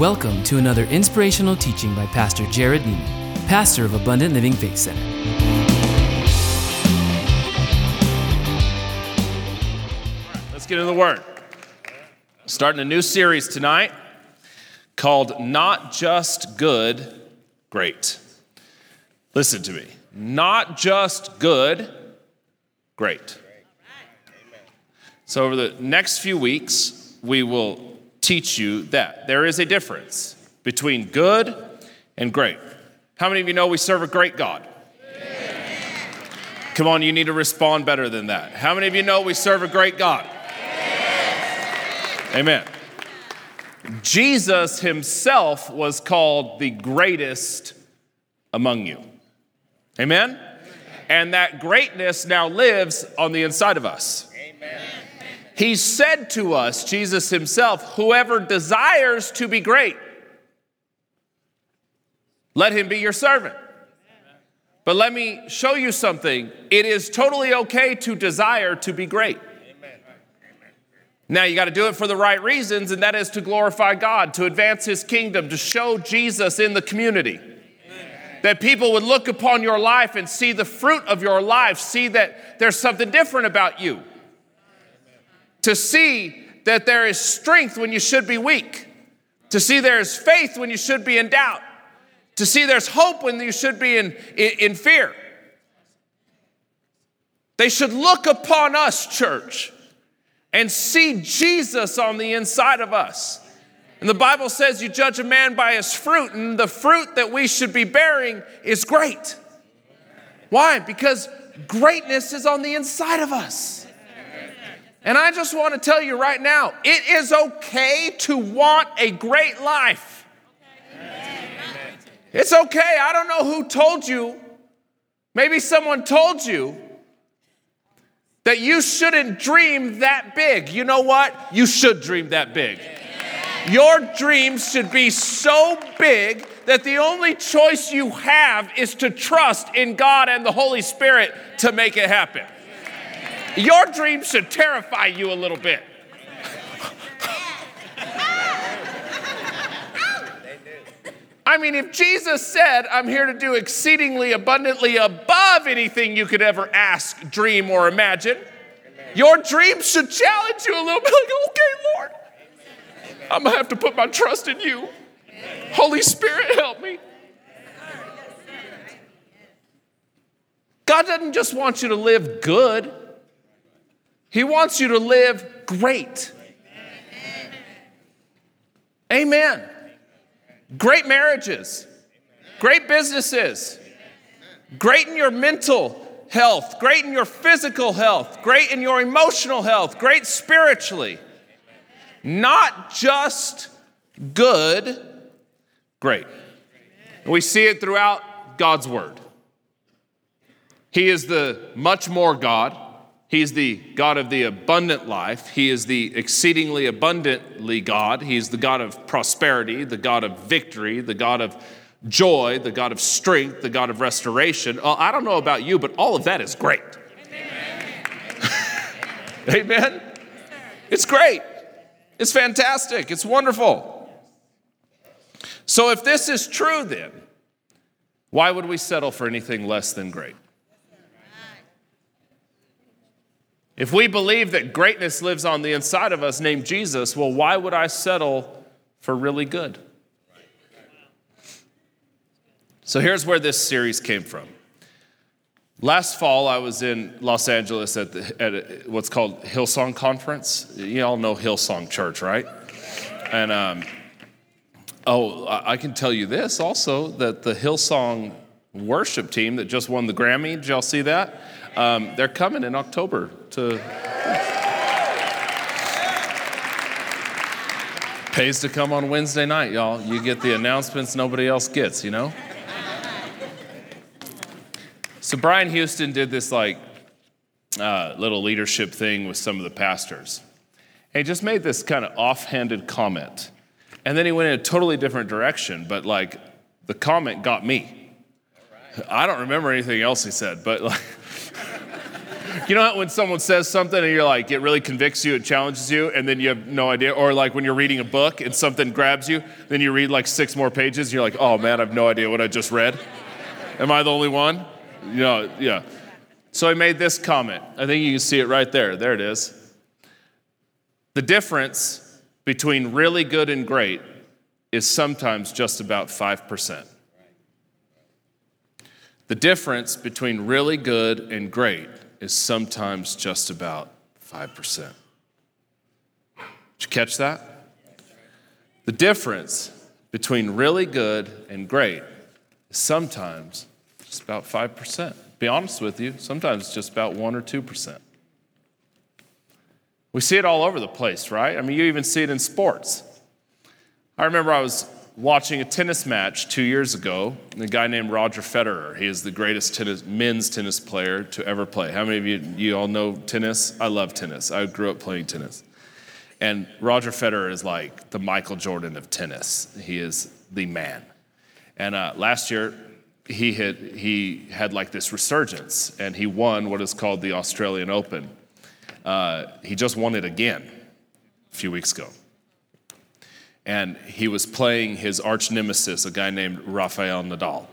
Welcome to another inspirational teaching by Pastor Jared Nieman, pastor of Abundant Living Faith Center. Let's get into the Word. Starting a new series tonight called Not Just Good, Great. Listen to me. Not just good, great. So, over the next few weeks, we will teach you that there is a difference between good and great. How many of you know we serve a great God? Come on, you need to respond better than that. How many of you know we serve a great God? Amen. Jesus himself was called the greatest among you. Amen? And that greatness now lives on the inside of us. He said to us, Jesus himself, whoever desires to be great, let him be your servant. But let me show you something. It is totally okay to desire to be great. Now, you got to do it for the right reasons, and that is to glorify God, to advance His kingdom, to show Jesus in the community. That people would look upon your life and see the fruit of your life, see that there's something different about you to see that there is strength when you should be weak, to see there is faith when you should be in doubt, to see there's hope when you should be in, in, in fear. They should look upon us, church, and see Jesus on the inside of us. And the Bible says you judge a man by his fruit, and the fruit that we should be bearing is great. Why? Because greatness is on the inside of us. And I just want to tell you right now it is okay to want a great life. It's okay. I don't know who told you. Maybe someone told you that you shouldn't dream that big. You know what? You should dream that big. Your dreams should be so big that the only choice you have is to trust in God and the Holy Spirit to make it happen. Your dreams should terrify you a little bit. I mean, if Jesus said, I'm here to do exceedingly abundantly above anything you could ever ask, dream, or imagine, your dreams should challenge you a little bit like, okay, Lord, I'm gonna have to put my trust in you. Holy Spirit, help me. God doesn't just want you to live good. He wants you to live great. Amen. Great marriages, great businesses, great in your mental health, great in your physical health, great in your emotional health, great spiritually. Not just good, great. we see it throughout God's Word. He is the much more God He's the God of the abundant life. He is the exceedingly abundantly God. He's the God of prosperity, the God of victory, the God of joy, the God of strength, the God of restoration. Well, I don't know about you, but all of that is great. Amen. Amen. It's great. It's fantastic. It's wonderful. So, if this is true, then why would we settle for anything less than great? If we believe that greatness lives on the inside of us, named Jesus, well, why would I settle for really good? So here's where this series came from. Last fall, I was in Los Angeles at, the, at what's called Hillsong Conference. You all know Hillsong Church, right? And um, oh, I can tell you this also that the Hillsong worship team that just won the Grammy, did y'all see that? Um, they're coming in October to. Pays to come on Wednesday night, y'all. You get the announcements nobody else gets, you know? So Brian Houston did this like uh, little leadership thing with some of the pastors. he just made this kind of offhanded comment. And then he went in a totally different direction, but like the comment got me. I don't remember anything else he said, but like You know how when someone says something and you're like, it really convicts you, it challenges you, and then you have no idea? Or like when you're reading a book and something grabs you, then you read like six more pages, and you're like, oh man, I have no idea what I just read. Am I the only one? You know, yeah. So I made this comment. I think you can see it right there. There it is. The difference between really good and great is sometimes just about 5%. The difference between really good and great is sometimes just about 5%. Did you catch that? The difference between really good and great is sometimes just about 5%. Be honest with you, sometimes just about 1 or 2%. We see it all over the place, right? I mean, you even see it in sports. I remember I was watching a tennis match two years ago. A guy named Roger Federer. He is the greatest tennis, men's tennis player to ever play. How many of you, you all know tennis? I love tennis. I grew up playing tennis. And Roger Federer is like the Michael Jordan of tennis. He is the man. And uh, last year, he had, he had like this resurgence, and he won what is called the Australian Open. Uh, he just won it again a few weeks ago and he was playing his arch nemesis, a guy named Rafael Nadal.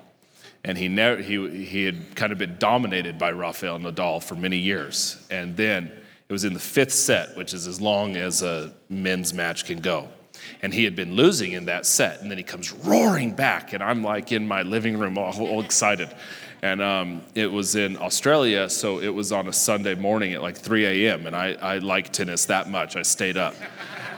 And he, never, he, he had kind of been dominated by Rafael Nadal for many years. And then it was in the fifth set, which is as long as a men's match can go. And he had been losing in that set. And then he comes roaring back. And I'm like in my living room, all, all excited. And um, it was in Australia, so it was on a Sunday morning at like 3 a.m. And I, I like tennis that much. I stayed up.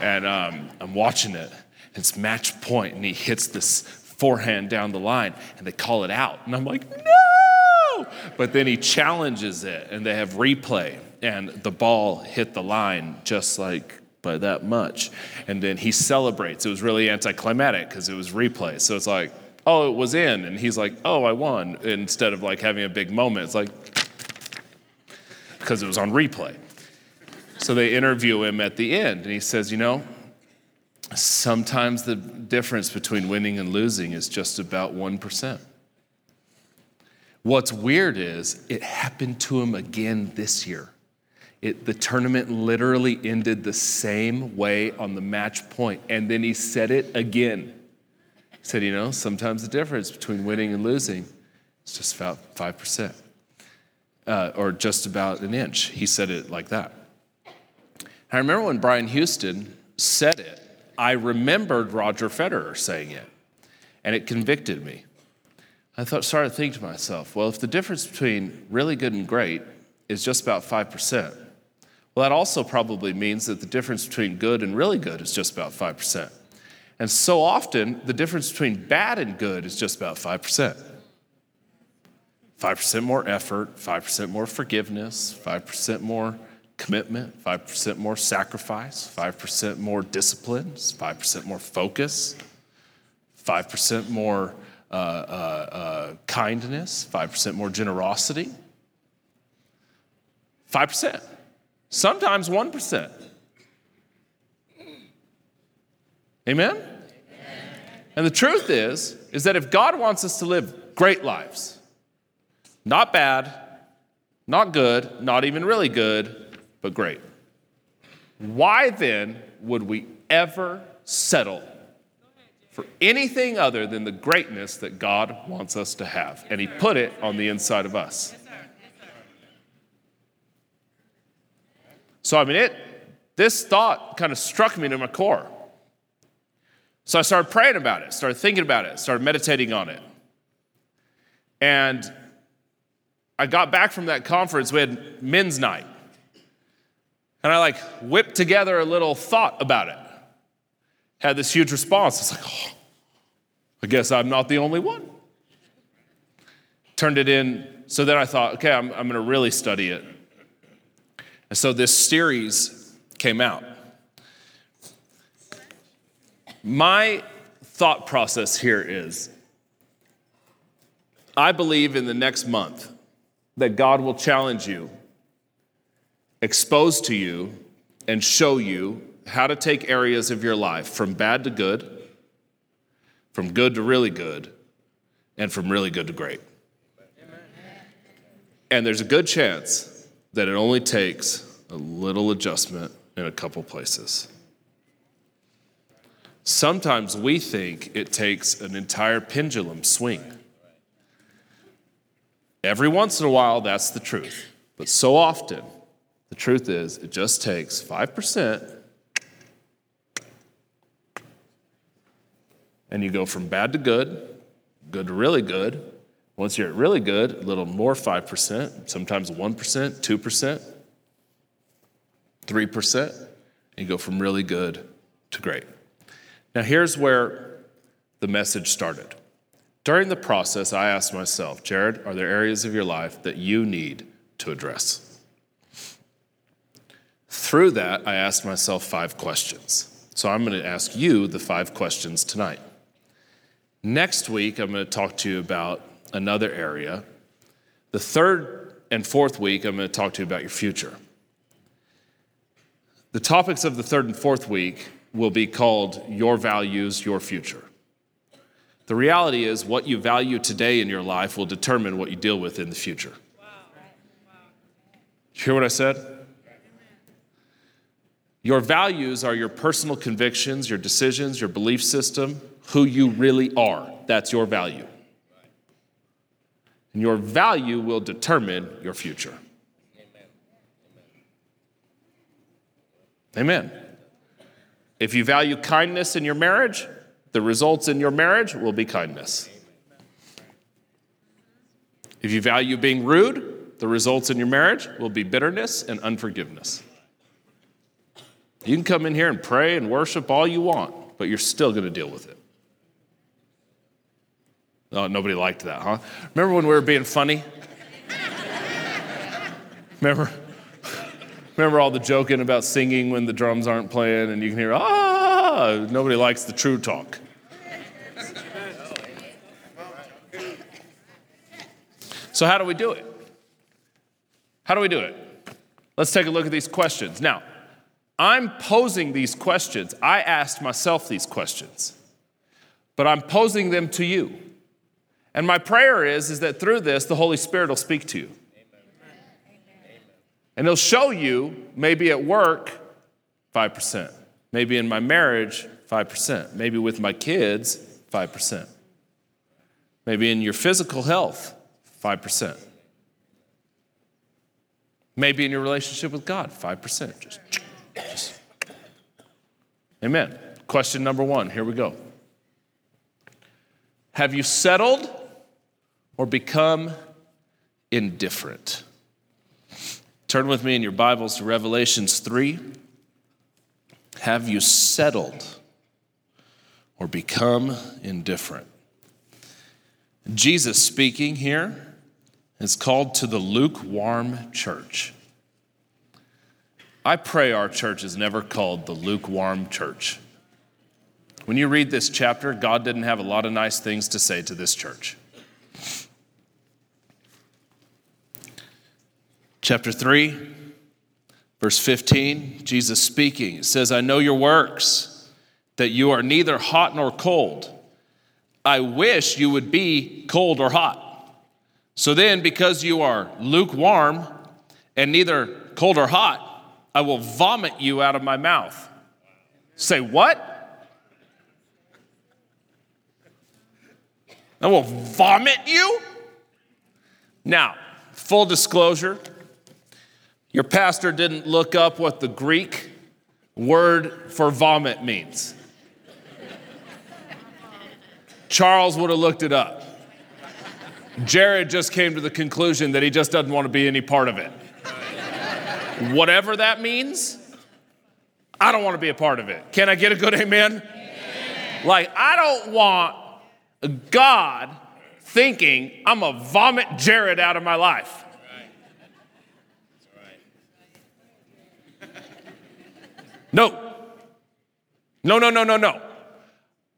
And um, I'm watching it. It's match point, and he hits this forehand down the line, and they call it out. And I'm like, no! But then he challenges it, and they have replay, and the ball hit the line just like by that much. And then he celebrates. It was really anticlimactic because it was replay. So it's like, oh, it was in. And he's like, oh, I won. Instead of like having a big moment, it's like, because it was on replay. So they interview him at the end, and he says, you know, Sometimes the difference between winning and losing is just about 1%. What's weird is it happened to him again this year. It, the tournament literally ended the same way on the match point, and then he said it again. He said, You know, sometimes the difference between winning and losing is just about 5%, uh, or just about an inch. He said it like that. I remember when Brian Houston said it, I remembered Roger Federer saying it, and it convicted me. I thought, started thinking to myself, well, if the difference between really good and great is just about 5%, well, that also probably means that the difference between good and really good is just about 5%. And so often, the difference between bad and good is just about 5%. 5% more effort, 5% more forgiveness, 5% more commitment, 5% more sacrifice, 5% more discipline, 5% more focus, 5% more uh, uh, uh, kindness, 5% more generosity. 5%. Sometimes 1%. Amen? Amen? And the truth is, is that if God wants us to live great lives, not bad, not good, not even really good, but great. Why then would we ever settle for anything other than the greatness that God wants us to have? And He put it on the inside of us. So, I mean, it, this thought kind of struck me to my core. So I started praying about it, started thinking about it, started meditating on it. And I got back from that conference, we had men's night. And I like whipped together a little thought about it. Had this huge response. It's like, oh, I guess I'm not the only one. Turned it in. So then I thought, okay, I'm, I'm going to really study it. And so this series came out. My thought process here is I believe in the next month that God will challenge you expose to you and show you how to take areas of your life from bad to good, from good to really good, and from really good to great. And there's a good chance that it only takes a little adjustment in a couple places. Sometimes we think it takes an entire pendulum swing. Every once in a while, that's the truth. But so often, the truth is, it just takes 5%, and you go from bad to good, good to really good. Once you're at really good, a little more 5%, sometimes 1%, 2%, 3%, and you go from really good to great. Now, here's where the message started. During the process, I asked myself, Jared, are there areas of your life that you need to address? Through that, I asked myself five questions. So I'm going to ask you the five questions tonight. Next week, I'm going to talk to you about another area. The third and fourth week, I'm going to talk to you about your future. The topics of the third and fourth week will be called Your Values, Your Future. The reality is, what you value today in your life will determine what you deal with in the future. You hear what I said? Your values are your personal convictions, your decisions, your belief system, who you really are. That's your value. And your value will determine your future. Amen. If you value kindness in your marriage, the results in your marriage will be kindness. If you value being rude, the results in your marriage will be bitterness and unforgiveness. You can come in here and pray and worship all you want, but you're still going to deal with it. Oh, nobody liked that, huh? Remember when we were being funny? remember? Remember all the joking about singing when the drums aren't playing and you can hear, ah, nobody likes the true talk. So, how do we do it? How do we do it? Let's take a look at these questions. Now, I'm posing these questions. I asked myself these questions, but I'm posing them to you. And my prayer is, is that through this, the Holy Spirit will speak to you. And he'll show you, maybe at work, 5%. Maybe in my marriage, 5%. Maybe with my kids, 5%. Maybe in your physical health, 5%. Maybe in your relationship with God, 5%. Just, Amen. Question number one, here we go. Have you settled or become indifferent? Turn with me in your Bibles to Revelations 3. Have you settled or become indifferent? Jesus speaking here is called to the lukewarm church. I pray our church is never called the lukewarm church. When you read this chapter, God didn't have a lot of nice things to say to this church. Chapter 3, verse 15, Jesus speaking, it says, I know your works, that you are neither hot nor cold. I wish you would be cold or hot. So then, because you are lukewarm and neither cold or hot, I will vomit you out of my mouth. Say, what? I will vomit you? Now, full disclosure, your pastor didn't look up what the Greek word for vomit means. Charles would have looked it up. Jared just came to the conclusion that he just doesn't want to be any part of it. Whatever that means, I don't want to be a part of it. Can I get a good amen? amen. Like, I don't want God thinking I'm a vomit Jared out of my life. No. No, no, no, no, no.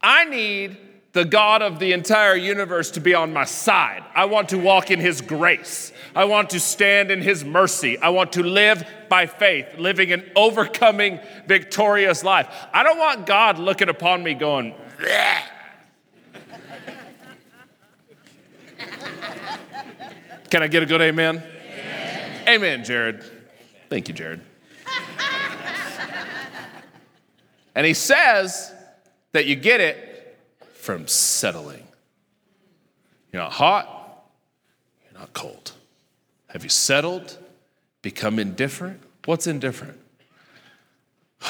I need the God of the entire universe to be on my side. I want to walk in His grace. I want to stand in His mercy. I want to live by faith, living an overcoming, victorious life. I don't want God looking upon me going, Bleh. Can I get a good amen? amen? Amen, Jared. Thank you, Jared. and he says that you get it from settling. You're not hot, you're not cold. Have you settled? Become indifferent? What's indifferent?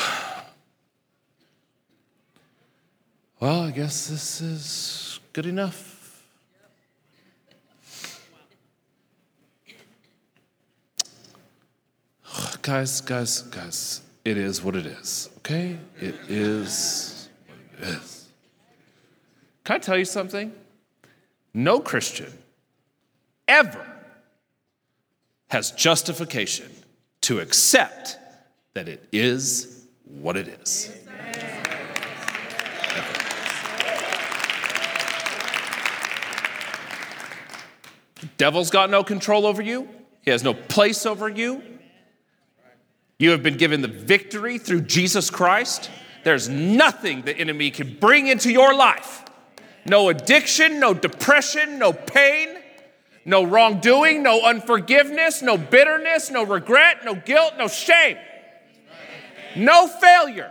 well, I guess this is good enough. guys, guys, guys, it is what it is, okay? It is what it is. Can I tell you something? No Christian ever has justification to accept that it is what it is. devil's got no control over you. He has no place over you. You have been given the victory through Jesus Christ. There's nothing the enemy can bring into your life. No addiction, no depression, no pain, no wrongdoing, no unforgiveness, no bitterness, no regret, no guilt, no shame, no failure.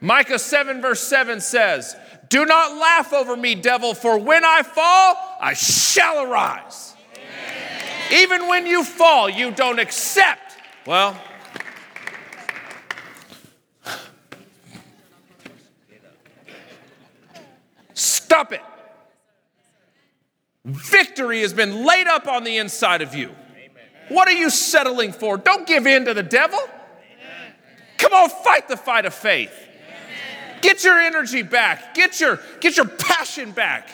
Micah 7, verse 7 says, Do not laugh over me, devil, for when I fall, I shall arise. Even when you fall, you don't accept. Well, stop it. Victory has been laid up on the inside of you. What are you settling for? Don't give in to the devil. Come on, fight the fight of faith. Get your energy back. Get your, get your passion back.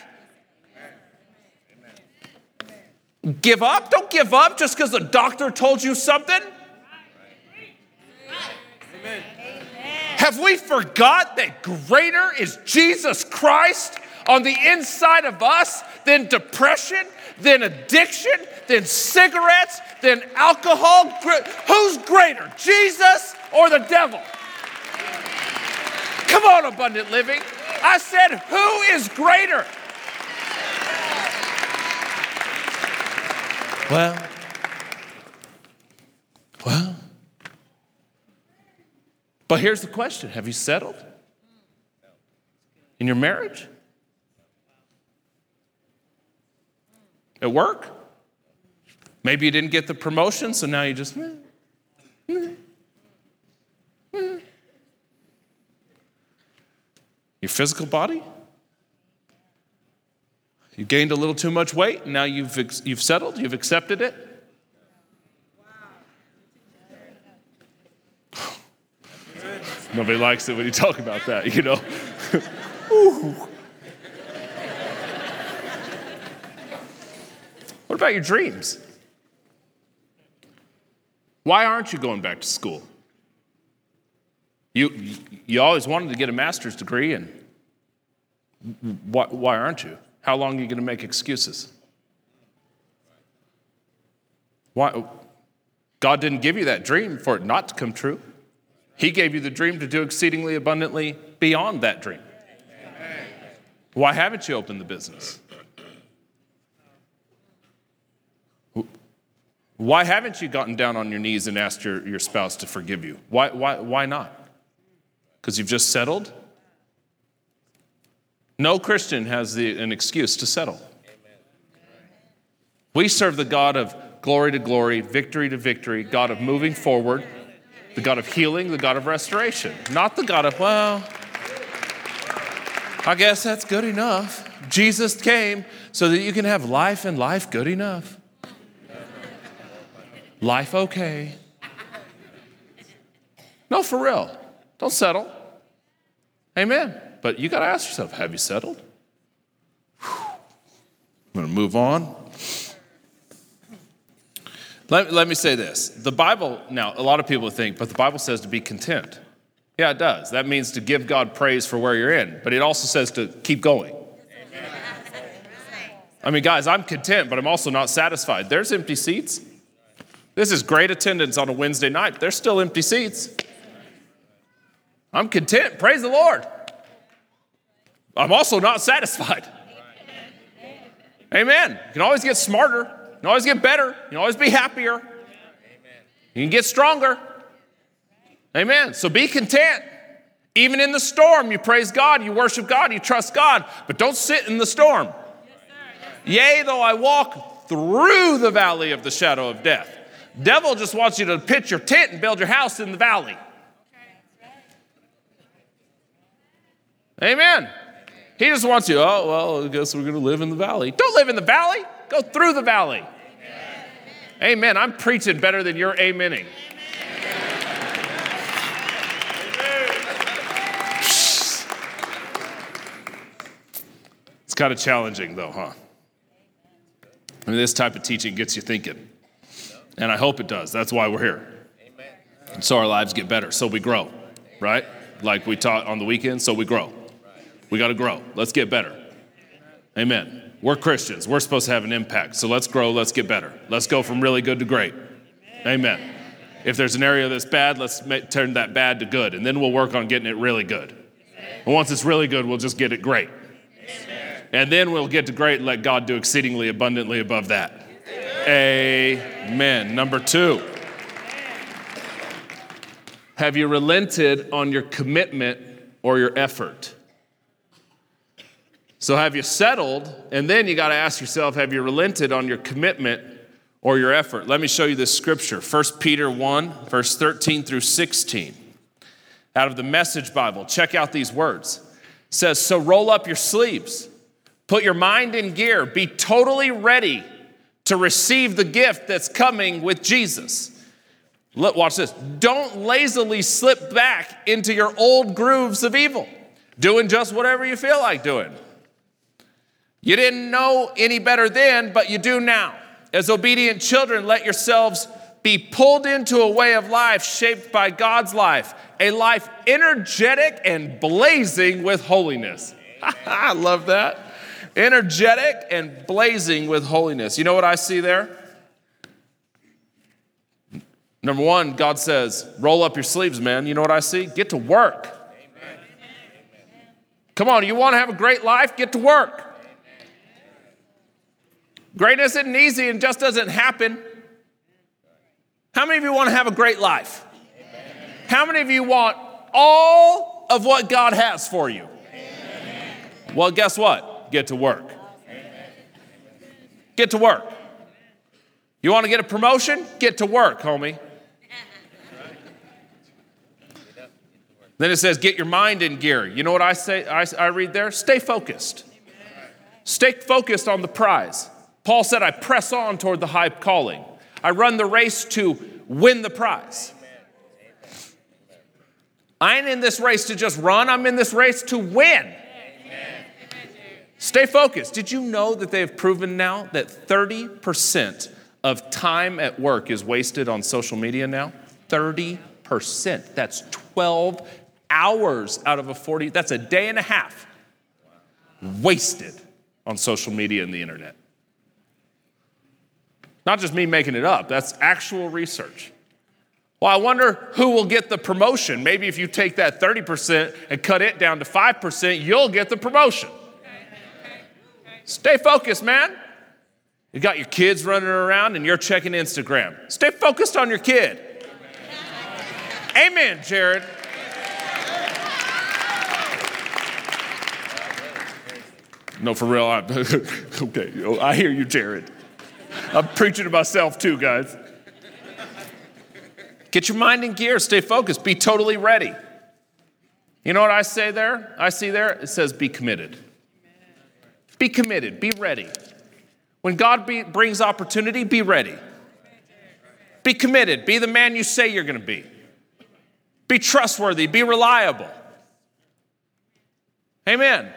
Give up? Don't give up just because the doctor told you something. Have we forgot that greater is Jesus Christ on the inside of us than depression, than addiction, than cigarettes, than alcohol? Who's greater, Jesus or the devil? Come on, abundant living. I said, who is greater? Well, well. But here's the question Have you settled in your marriage? At work? Maybe you didn't get the promotion, so now you just. Meh, meh, meh. Your physical body? You gained a little too much weight, and now you've, you've settled, you've accepted it. Nobody likes it when you talk about that, you know. what about your dreams? Why aren't you going back to school? You, you always wanted to get a master's degree, and why, why aren't you? How long are you going to make excuses? Why? God didn't give you that dream for it not to come true. He gave you the dream to do exceedingly abundantly beyond that dream. Why haven't you opened the business? Why haven't you gotten down on your knees and asked your, your spouse to forgive you? Why, why, why not? Because you've just settled? No Christian has the, an excuse to settle. We serve the God of glory to glory, victory to victory, God of moving forward, the God of healing, the God of restoration, not the God of, well, I guess that's good enough. Jesus came so that you can have life and life good enough. Life okay. No, for real. Don't settle. Amen. But you got to ask yourself have you settled? I'm going to move on. Let, let me say this. The Bible, now, a lot of people think, but the Bible says to be content. Yeah, it does. That means to give God praise for where you're in, but it also says to keep going. I mean, guys, I'm content, but I'm also not satisfied. There's empty seats. This is great attendance on a Wednesday night. There's still empty seats. I'm content. Praise the Lord. I'm also not satisfied. Amen. You can always get smarter. You can always get better. You can always be happier. You can get stronger. Amen. So be content. Even in the storm, you praise God, you worship God, you trust God, but don't sit in the storm. Yea, though I walk through the valley of the shadow of death. Devil just wants you to pitch your tent and build your house in the valley. Amen. He just wants you, oh, well, I guess we're going to live in the valley. Don't live in the valley, go through the valley. Amen. I'm preaching better than you're amening. It's kind of challenging, though, huh? I mean, this type of teaching gets you thinking. And I hope it does. That's why we're here. And so our lives get better, so we grow, right? Like we taught on the weekend, so we grow. We got to grow. Let's get better. Amen. We're Christians. We're supposed to have an impact. So let's grow. Let's get better. Let's go from really good to great. Amen. If there's an area that's bad, let's make, turn that bad to good. And then we'll work on getting it really good. And once it's really good, we'll just get it great. And then we'll get to great and let God do exceedingly abundantly above that. Amen. Number two. Have you relented on your commitment or your effort? So, have you settled? And then you got to ask yourself have you relented on your commitment or your effort? Let me show you this scripture 1 Peter 1, verse 13 through 16. Out of the Message Bible, check out these words. It says, So roll up your sleeves, put your mind in gear, be totally ready to receive the gift that's coming with Jesus. Look, watch this. Don't lazily slip back into your old grooves of evil, doing just whatever you feel like doing. You didn't know any better then, but you do now. As obedient children, let yourselves be pulled into a way of life shaped by God's life, a life energetic and blazing with holiness. I love that. Energetic and blazing with holiness. You know what I see there? Number one, God says, roll up your sleeves, man. You know what I see? Get to work. Amen. Come on, you want to have a great life? Get to work. Greatness isn't easy and just doesn't happen. How many of you want to have a great life? How many of you want all of what God has for you? Well, guess what? Get to work. Get to work. You want to get a promotion? Get to work, homie. Then it says, get your mind in gear. You know what I say? I, I read there? Stay focused. Stay focused on the prize. Paul said, I press on toward the high calling. I run the race to win the prize. I ain't in this race to just run, I'm in this race to win. Stay focused. Did you know that they have proven now that 30% of time at work is wasted on social media now? 30%. That's 12 hours out of a 40, that's a day and a half wasted on social media and the internet. Not just me making it up, that's actual research. Well, I wonder who will get the promotion. Maybe if you take that 30% and cut it down to 5%, you'll get the promotion. Stay focused, man. You got your kids running around and you're checking Instagram. Stay focused on your kid. Amen, Jared. No, for real. I, okay, I hear you, Jared. I'm preaching to myself too, guys. Get your mind in gear, stay focused, be totally ready. You know what I say there? I see there? It says be committed. Be committed, be ready. When God be, brings opportunity, be ready. Be committed, be the man you say you're going to be. Be trustworthy, be reliable. Amen.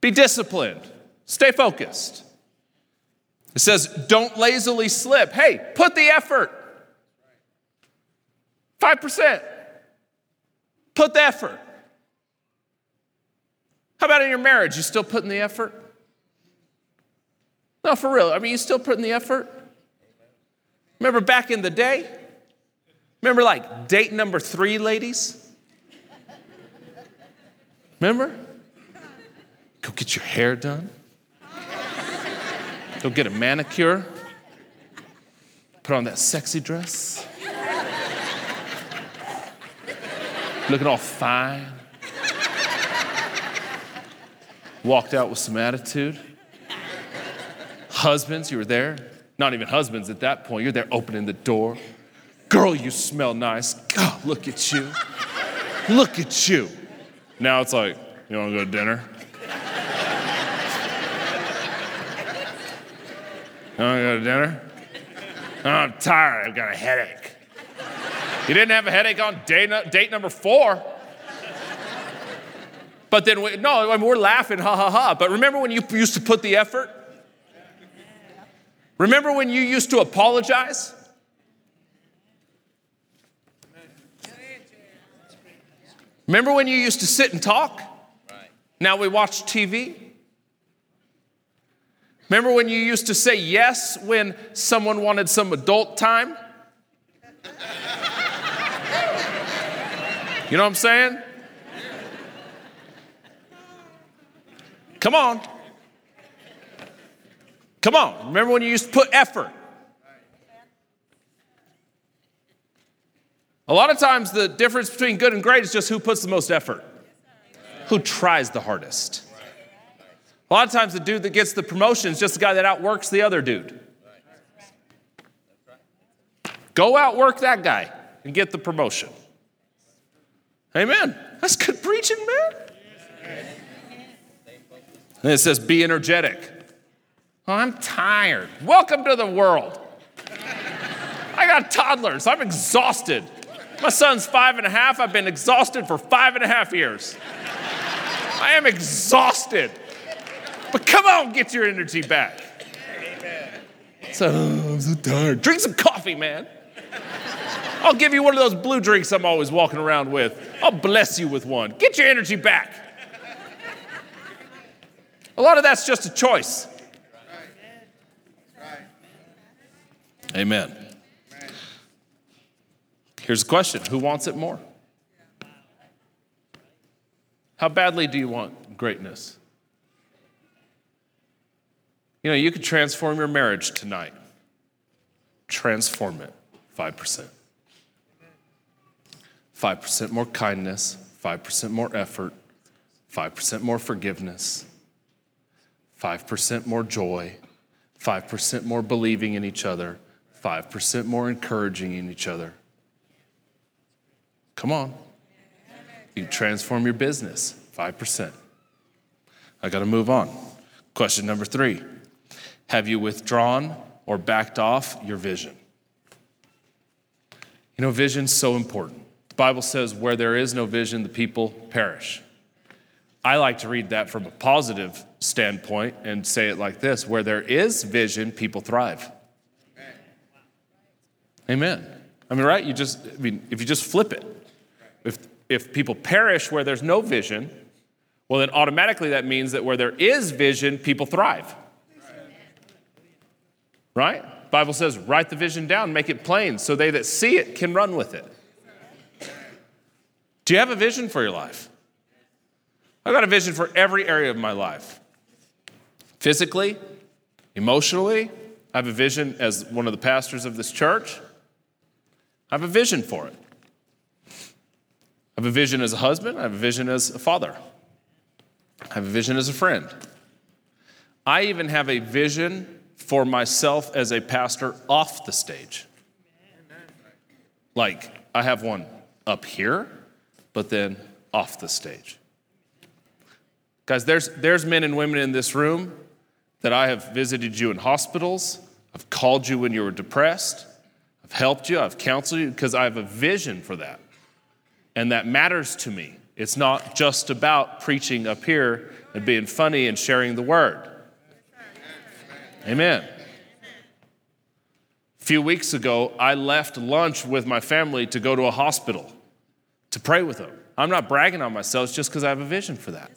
Be disciplined, stay focused. It says, don't lazily slip. Hey, put the effort. 5%. Put the effort. How about in your marriage? You still putting the effort? No, for real. I mean, you still putting the effort? Remember back in the day? Remember like date number three, ladies? Remember? Go get your hair done. Go get a manicure. Put on that sexy dress. Looking all fine. Walked out with some attitude. Husbands, you were there. Not even husbands at that point. You're there opening the door. Girl, you smell nice. God, look at you. Look at you. Now it's like, you wanna go to dinner? You wanna go to dinner? Oh, I'm tired. I've got a headache. You didn't have a headache on day, date number four. But then, we, no, I mean, we're laughing, ha ha ha. But remember when you used to put the effort? Remember when you used to apologize? Remember when you used to sit and talk? Now we watch TV? Remember when you used to say yes when someone wanted some adult time? You know what I'm saying? Come on. Come on. Remember when you used to put effort? A lot of times, the difference between good and great is just who puts the most effort, who tries the hardest. A lot of times, the dude that gets the promotion is just the guy that outworks the other dude. Go outwork that guy and get the promotion. Amen. That's good preaching, man. And it says, be energetic. Oh, I'm tired. Welcome to the world. I got toddlers. I'm exhausted. My son's five and a half. I've been exhausted for five and a half years. I am exhausted. But come on, get your energy back. So, oh, I'm so tired. Drink some coffee, man. I'll give you one of those blue drinks I'm always walking around with. I'll bless you with one. Get your energy back. A lot of that's just a choice. Amen. Here's a question Who wants it more? How badly do you want greatness? You know, you could transform your marriage tonight. Transform it 5%. 5% more kindness, 5% more effort, 5% more forgiveness, 5% more joy, 5% more believing in each other, 5% more encouraging in each other. Come on. You transform your business, 5%. I got to move on. Question number three Have you withdrawn or backed off your vision? You know, vision's so important. The Bible says, where there is no vision, the people perish. I like to read that from a positive standpoint and say it like this where there is vision, people thrive. Amen. I mean, right? You just, I mean, if you just flip it, if, if people perish where there's no vision, well, then automatically that means that where there is vision, people thrive. Right? Bible says, write the vision down, make it plain, so they that see it can run with it. Do you have a vision for your life? I've got a vision for every area of my life. Physically, emotionally, I have a vision as one of the pastors of this church. I have a vision for it. I have a vision as a husband, I have a vision as a father. I have a vision as a friend. I even have a vision for myself as a pastor off the stage. Like, I have one up here, but then off the stage. Guys, there's, there's men and women in this room that I have visited you in hospitals. I've called you when you were depressed. I've helped you. I've counseled you because I have a vision for that. And that matters to me. It's not just about preaching up here and being funny and sharing the word. Amen. A few weeks ago, I left lunch with my family to go to a hospital to pray with them. I'm not bragging on myself, it's just because I have a vision for that.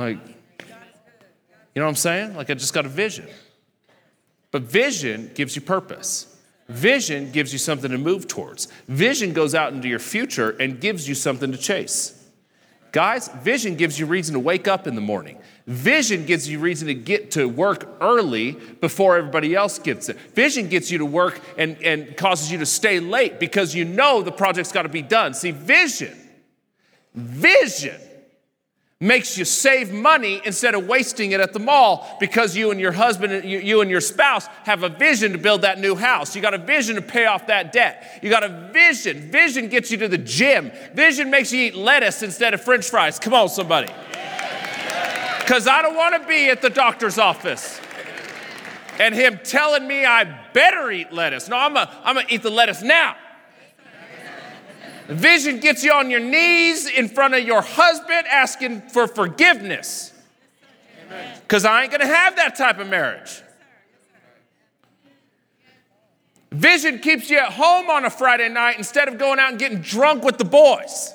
Like, you know what I'm saying? Like, I just got a vision. But vision gives you purpose. Vision gives you something to move towards. Vision goes out into your future and gives you something to chase. Guys, vision gives you reason to wake up in the morning. Vision gives you reason to get to work early before everybody else gets it. Vision gets you to work and, and causes you to stay late because you know the project's got to be done. See, vision, vision makes you save money instead of wasting it at the mall because you and your husband, you, you and your spouse have a vision to build that new house. You got a vision to pay off that debt. You got a vision. Vision gets you to the gym. Vision makes you eat lettuce instead of french fries. Come on, somebody. Because I don't want to be at the doctor's office and him telling me I better eat lettuce. No, I'm going to eat the lettuce now. Vision gets you on your knees in front of your husband asking for forgiveness. Because I ain't going to have that type of marriage. Vision keeps you at home on a Friday night instead of going out and getting drunk with the boys.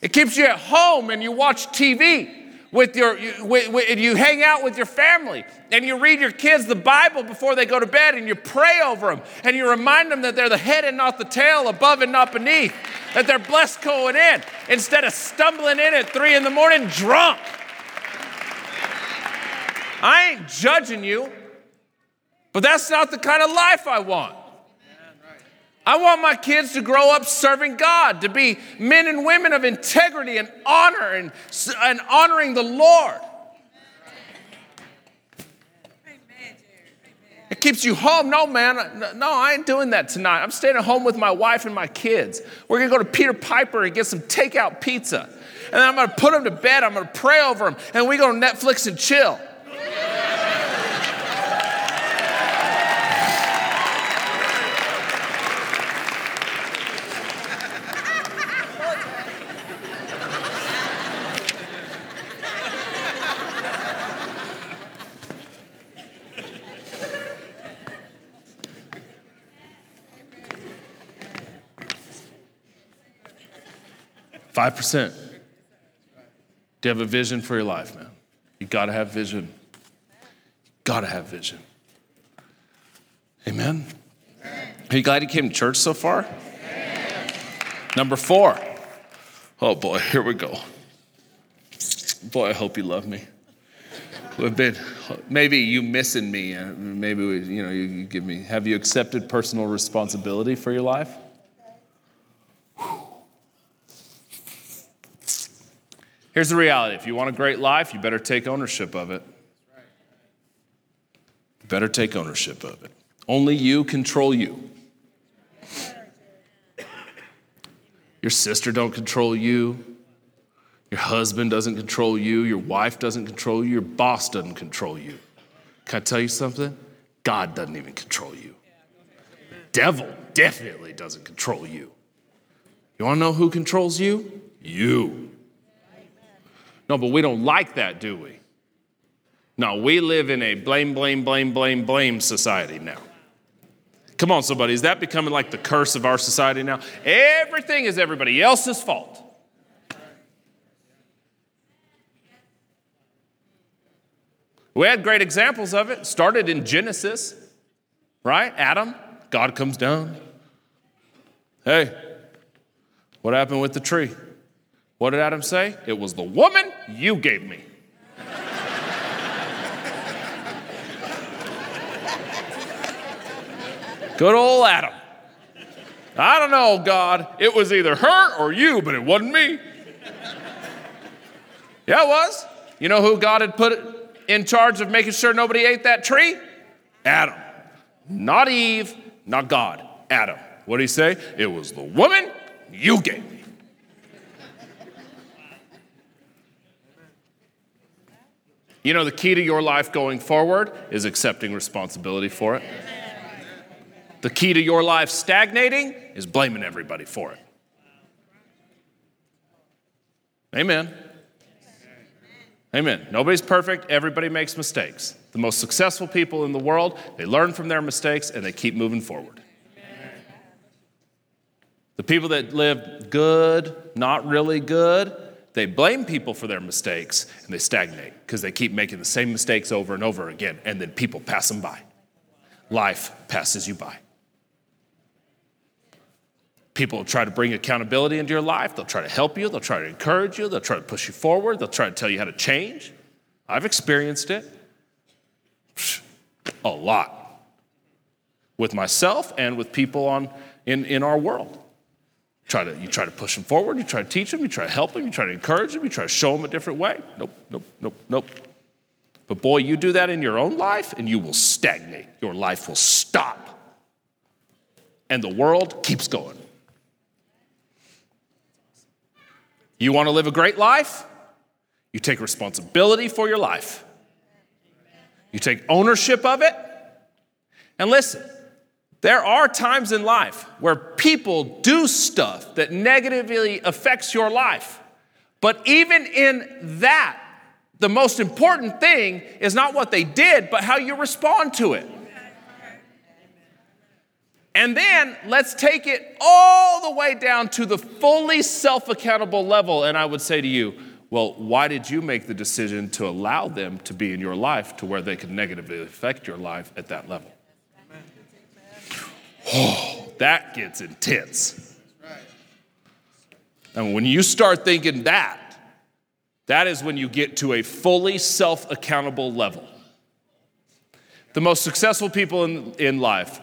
It keeps you at home and you watch TV with your, you, with, with, you hang out with your family and you read your kids the Bible before they go to bed and you pray over them and you remind them that they're the head and not the tail, above and not beneath, that they're blessed going in instead of stumbling in at three in the morning drunk. I ain't judging you, but that's not the kind of life I want. I want my kids to grow up serving God, to be men and women of integrity and honor and, and honoring the Lord. It keeps you home. No, man, no, I ain't doing that tonight. I'm staying at home with my wife and my kids. We're gonna go to Peter Piper and get some takeout pizza. And then I'm gonna put them to bed. I'm gonna pray over them. And we go to Netflix and chill. 5%. Do you have a vision for your life, man? You gotta have vision. Gotta have vision. Amen. Are you glad you came to church so far? Number four. Oh boy, here we go. Boy, I hope you love me. We've been, maybe you missing me. Uh, maybe we, you know you give me. Have you accepted personal responsibility for your life? Here's the reality if you want a great life, you better take ownership of it. You better take ownership of it. Only you control you. Your sister don't control you. Your husband doesn't control you. Your wife doesn't control you. Your boss doesn't control you. Can I tell you something? God doesn't even control you. The Devil definitely doesn't control you. You want to know who controls you? You. No, but we don't like that, do we? No, we live in a blame, blame, blame, blame, blame society now. Come on, somebody, is that becoming like the curse of our society now? Everything is everybody else's fault. We had great examples of it. Started in Genesis, right? Adam, God comes down. Hey, what happened with the tree? What did Adam say? It was the woman you gave me. Good old Adam. I don't know, God. It was either her or you, but it wasn't me. Yeah, it was. You know who God had put in charge of making sure nobody ate that tree? Adam. Not Eve, not God. Adam. What did he say? It was the woman you gave me. You know, the key to your life going forward is accepting responsibility for it. The key to your life stagnating is blaming everybody for it. Amen. Amen. Nobody's perfect, everybody makes mistakes. The most successful people in the world, they learn from their mistakes and they keep moving forward. The people that live good, not really good, they blame people for their mistakes and they stagnate because they keep making the same mistakes over and over again, and then people pass them by. Life passes you by. People will try to bring accountability into your life. They'll try to help you. They'll try to encourage you. They'll try to push you forward. They'll try to tell you how to change. I've experienced it a lot with myself and with people on, in, in our world. Try to, you try to push them forward, you try to teach them, you try to help them, you try to encourage them, you try to show them a different way. Nope, nope, nope, nope. But boy, you do that in your own life and you will stagnate. Your life will stop. And the world keeps going. You want to live a great life? You take responsibility for your life. You take ownership of it. And listen, there are times in life where people do stuff that negatively affects your life. But even in that, the most important thing is not what they did, but how you respond to it. And then let's take it all the way down to the fully self accountable level. And I would say to you, well, why did you make the decision to allow them to be in your life to where they could negatively affect your life at that level? Oh, that gets intense. And when you start thinking that, that is when you get to a fully self accountable level. The most successful people in, in life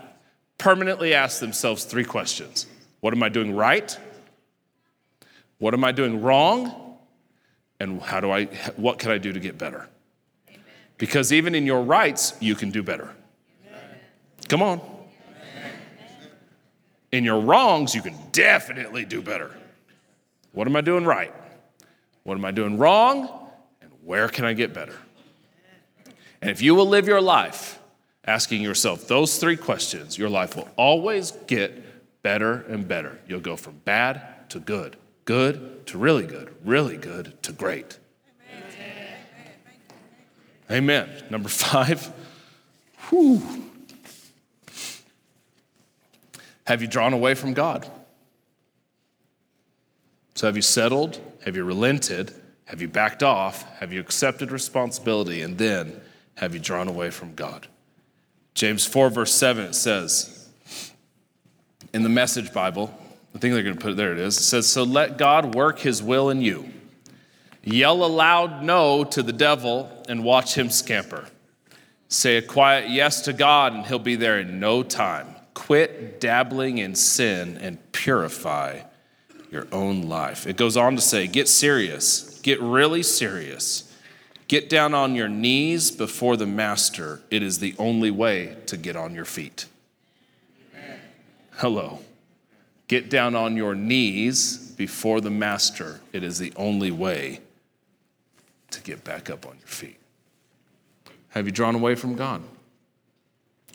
permanently ask themselves three questions What am I doing right? What am I doing wrong? And how do I, what can I do to get better? Because even in your rights, you can do better. Come on. In your wrongs, you can definitely do better. What am I doing right? What am I doing wrong? And where can I get better? And if you will live your life asking yourself those three questions, your life will always get better and better. You'll go from bad to good, good to really good, really good to great. Amen. Amen. Number five. Whew. Have you drawn away from God? So have you settled? Have you relented? Have you backed off? Have you accepted responsibility? And then have you drawn away from God? James 4, verse 7, it says, in the Message Bible, I think they're going to put it there, it is. It says, So let God work his will in you. Yell a loud no to the devil and watch him scamper. Say a quiet yes to God, and he'll be there in no time. Quit dabbling in sin and purify your own life. It goes on to say, Get serious, get really serious. Get down on your knees before the master. It is the only way to get on your feet. Hello. Get down on your knees before the master. It is the only way to get back up on your feet. Have you drawn away from God?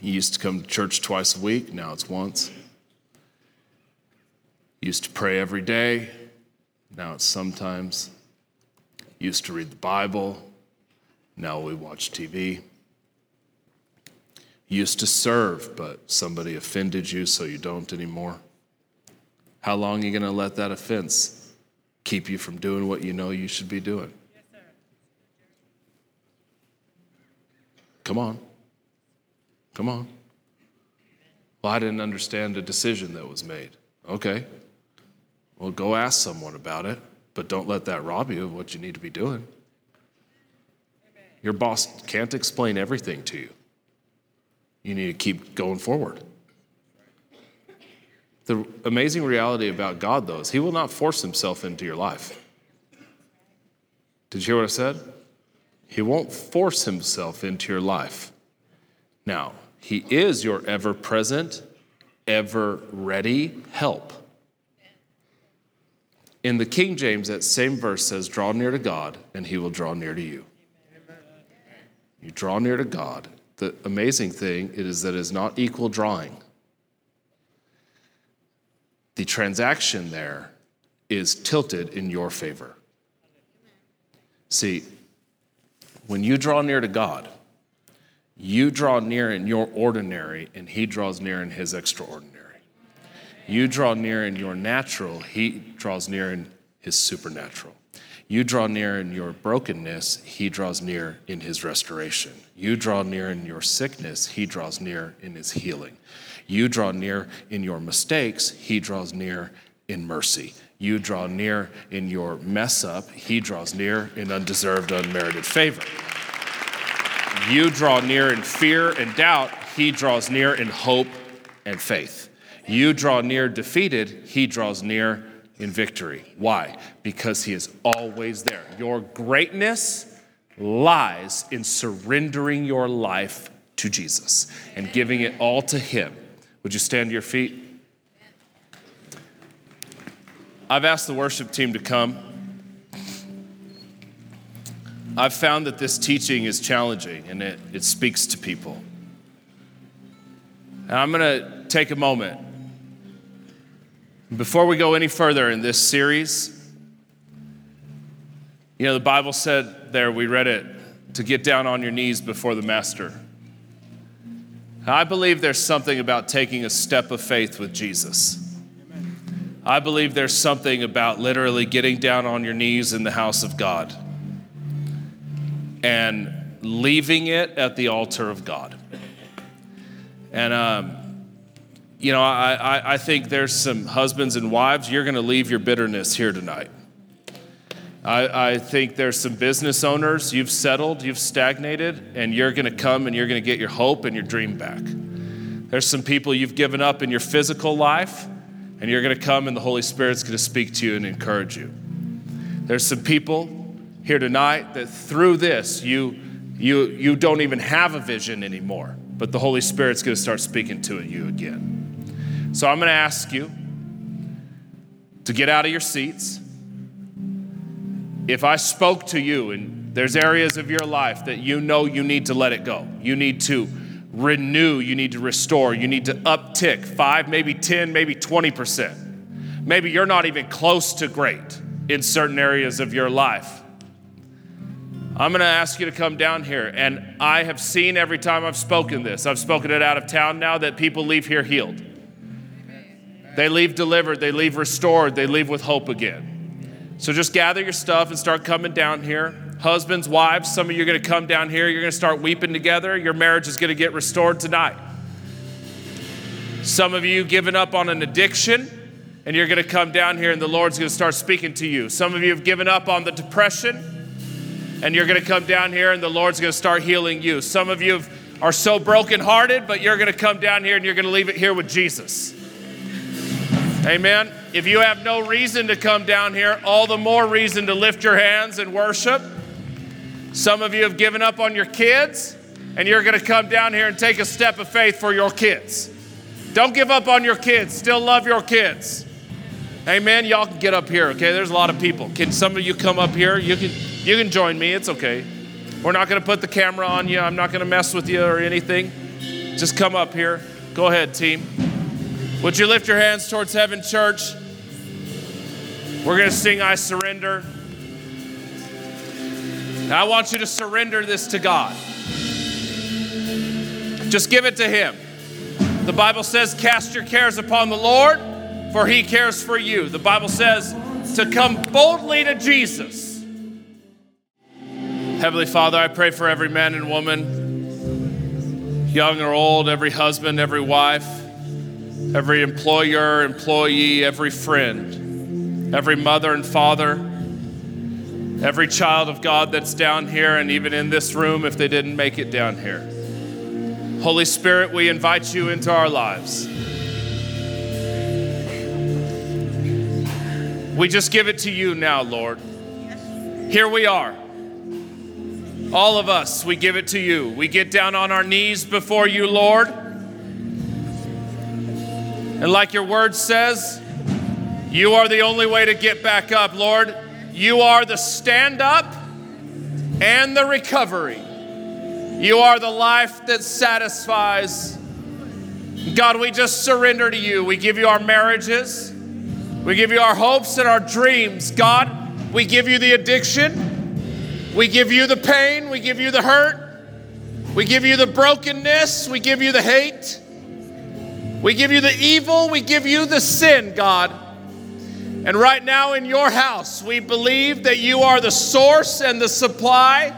You used to come to church twice a week, now it's once. You used to pray every day, now it's sometimes. You used to read the Bible, now we watch TV. You used to serve, but somebody offended you, so you don't anymore. How long are you going to let that offense keep you from doing what you know you should be doing? Yes, Come on. Come on. Well, I didn't understand a decision that was made. Okay. Well, go ask someone about it, but don't let that rob you of what you need to be doing. Your boss can't explain everything to you. You need to keep going forward. The amazing reality about God, though, is He will not force Himself into your life. Did you hear what I said? He won't force Himself into your life. Now, He is your ever present, ever ready help. In the King James, that same verse says, Draw near to God, and He will draw near to you. You draw near to God. The amazing thing is that it is not equal drawing. The transaction there is tilted in your favor. See, when you draw near to God, you draw near in your ordinary, and He draws near in His extraordinary. You draw near in your natural, He draws near in His supernatural. You draw near in your brokenness, he draws near in his restoration. You draw near in your sickness, he draws near in his healing. You draw near in your mistakes, He draws near in mercy. You draw near in your mess up, He draws near in undeserved, unmerited favor. You draw near in fear and doubt, He draws near in hope and faith. You draw near defeated, He draws near in victory. Why? Because He is always there. Your greatness lies in surrendering your life to Jesus and giving it all to Him. Would you stand to your feet? I've asked the worship team to come. I've found that this teaching is challenging and it, it speaks to people. And I'm going to take a moment. Before we go any further in this series, you know, the Bible said there, we read it, to get down on your knees before the Master. I believe there's something about taking a step of faith with Jesus. I believe there's something about literally getting down on your knees in the house of God and leaving it at the altar of God. And, um, you know, I, I, I think there's some husbands and wives, you're going to leave your bitterness here tonight. I, I, think there's some business owners, you've settled, you've stagnated, and you're going to come and you're going to get your hope and your dream back. There's some people you've given up in your physical life, and you're going to come and the Holy Spirit's going to speak to you and encourage you. There's some people here tonight that through this, you, you, you don't even have a vision anymore, but the Holy Spirit's going to start speaking to you again. So I'm going to ask you to get out of your seats if I spoke to you and there's areas of your life that you know you need to let it go, you need to renew, you need to restore, you need to uptick five, maybe 10, maybe 20%. Maybe you're not even close to great in certain areas of your life. I'm going to ask you to come down here. And I have seen every time I've spoken this, I've spoken it out of town now, that people leave here healed. They leave delivered, they leave restored, they leave with hope again. So just gather your stuff and start coming down here. Husbands, wives, some of you are going to come down here. You're going to start weeping together. Your marriage is going to get restored tonight. Some of you giving up on an addiction and you're going to come down here and the Lord's going to start speaking to you. Some of you have given up on the depression and you're going to come down here and the Lord's going to start healing you. Some of you are so brokenhearted, but you're going to come down here and you're going to leave it here with Jesus. Amen. If you have no reason to come down here, all the more reason to lift your hands and worship. Some of you have given up on your kids, and you're going to come down here and take a step of faith for your kids. Don't give up on your kids. Still love your kids. Amen. Y'all can get up here, okay? There's a lot of people. Can some of you come up here? You can you can join me. It's okay. We're not going to put the camera on you. I'm not going to mess with you or anything. Just come up here. Go ahead, team. Would you lift your hands towards heaven, church? We're going to sing I Surrender. I want you to surrender this to God. Just give it to Him. The Bible says, Cast your cares upon the Lord, for He cares for you. The Bible says to come boldly to Jesus. Heavenly Father, I pray for every man and woman, young or old, every husband, every wife, every employer, employee, every friend every mother and father, every child of God that's down here, and even in this room if they didn't make it down here. Holy Spirit, we invite you into our lives. We just give it to you now, Lord. Here we are. All of us, we give it to you. We get down on our knees before you, Lord. And like your word says, you are the only way to get back up, Lord. You are the stand up and the recovery. You are the life that satisfies. God, we just surrender to you. We give you our marriages, we give you our hopes and our dreams. God, we give you the addiction, we give you the pain, we give you the hurt, we give you the brokenness, we give you the hate, we give you the evil, we give you the sin, God. And right now in your house, we believe that you are the source and the supply,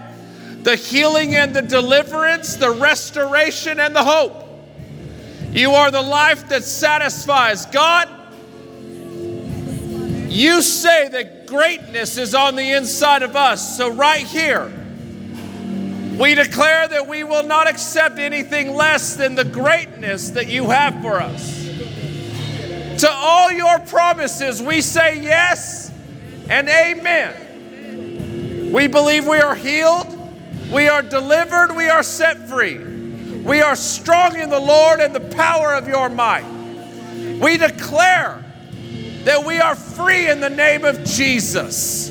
the healing and the deliverance, the restoration and the hope. You are the life that satisfies. God, you say that greatness is on the inside of us. So, right here, we declare that we will not accept anything less than the greatness that you have for us. To all your promises, we say yes and amen. We believe we are healed, we are delivered, we are set free. We are strong in the Lord and the power of your might. We declare that we are free in the name of Jesus.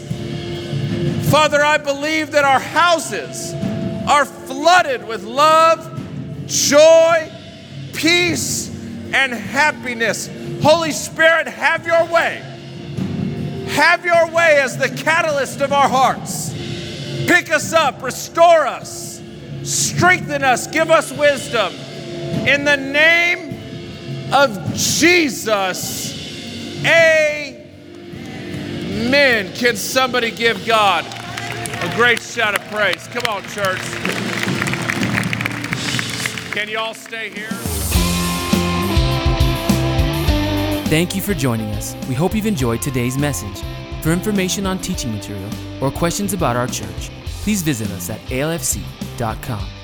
Father, I believe that our houses are flooded with love, joy, peace, and happiness. Holy Spirit, have your way. Have your way as the catalyst of our hearts. Pick us up, restore us, strengthen us, give us wisdom. In the name of Jesus, amen. Can somebody give God a great shout of praise? Come on, church. Can you all stay here? Thank you for joining us. We hope you've enjoyed today's message. For information on teaching material or questions about our church, please visit us at alfc.com.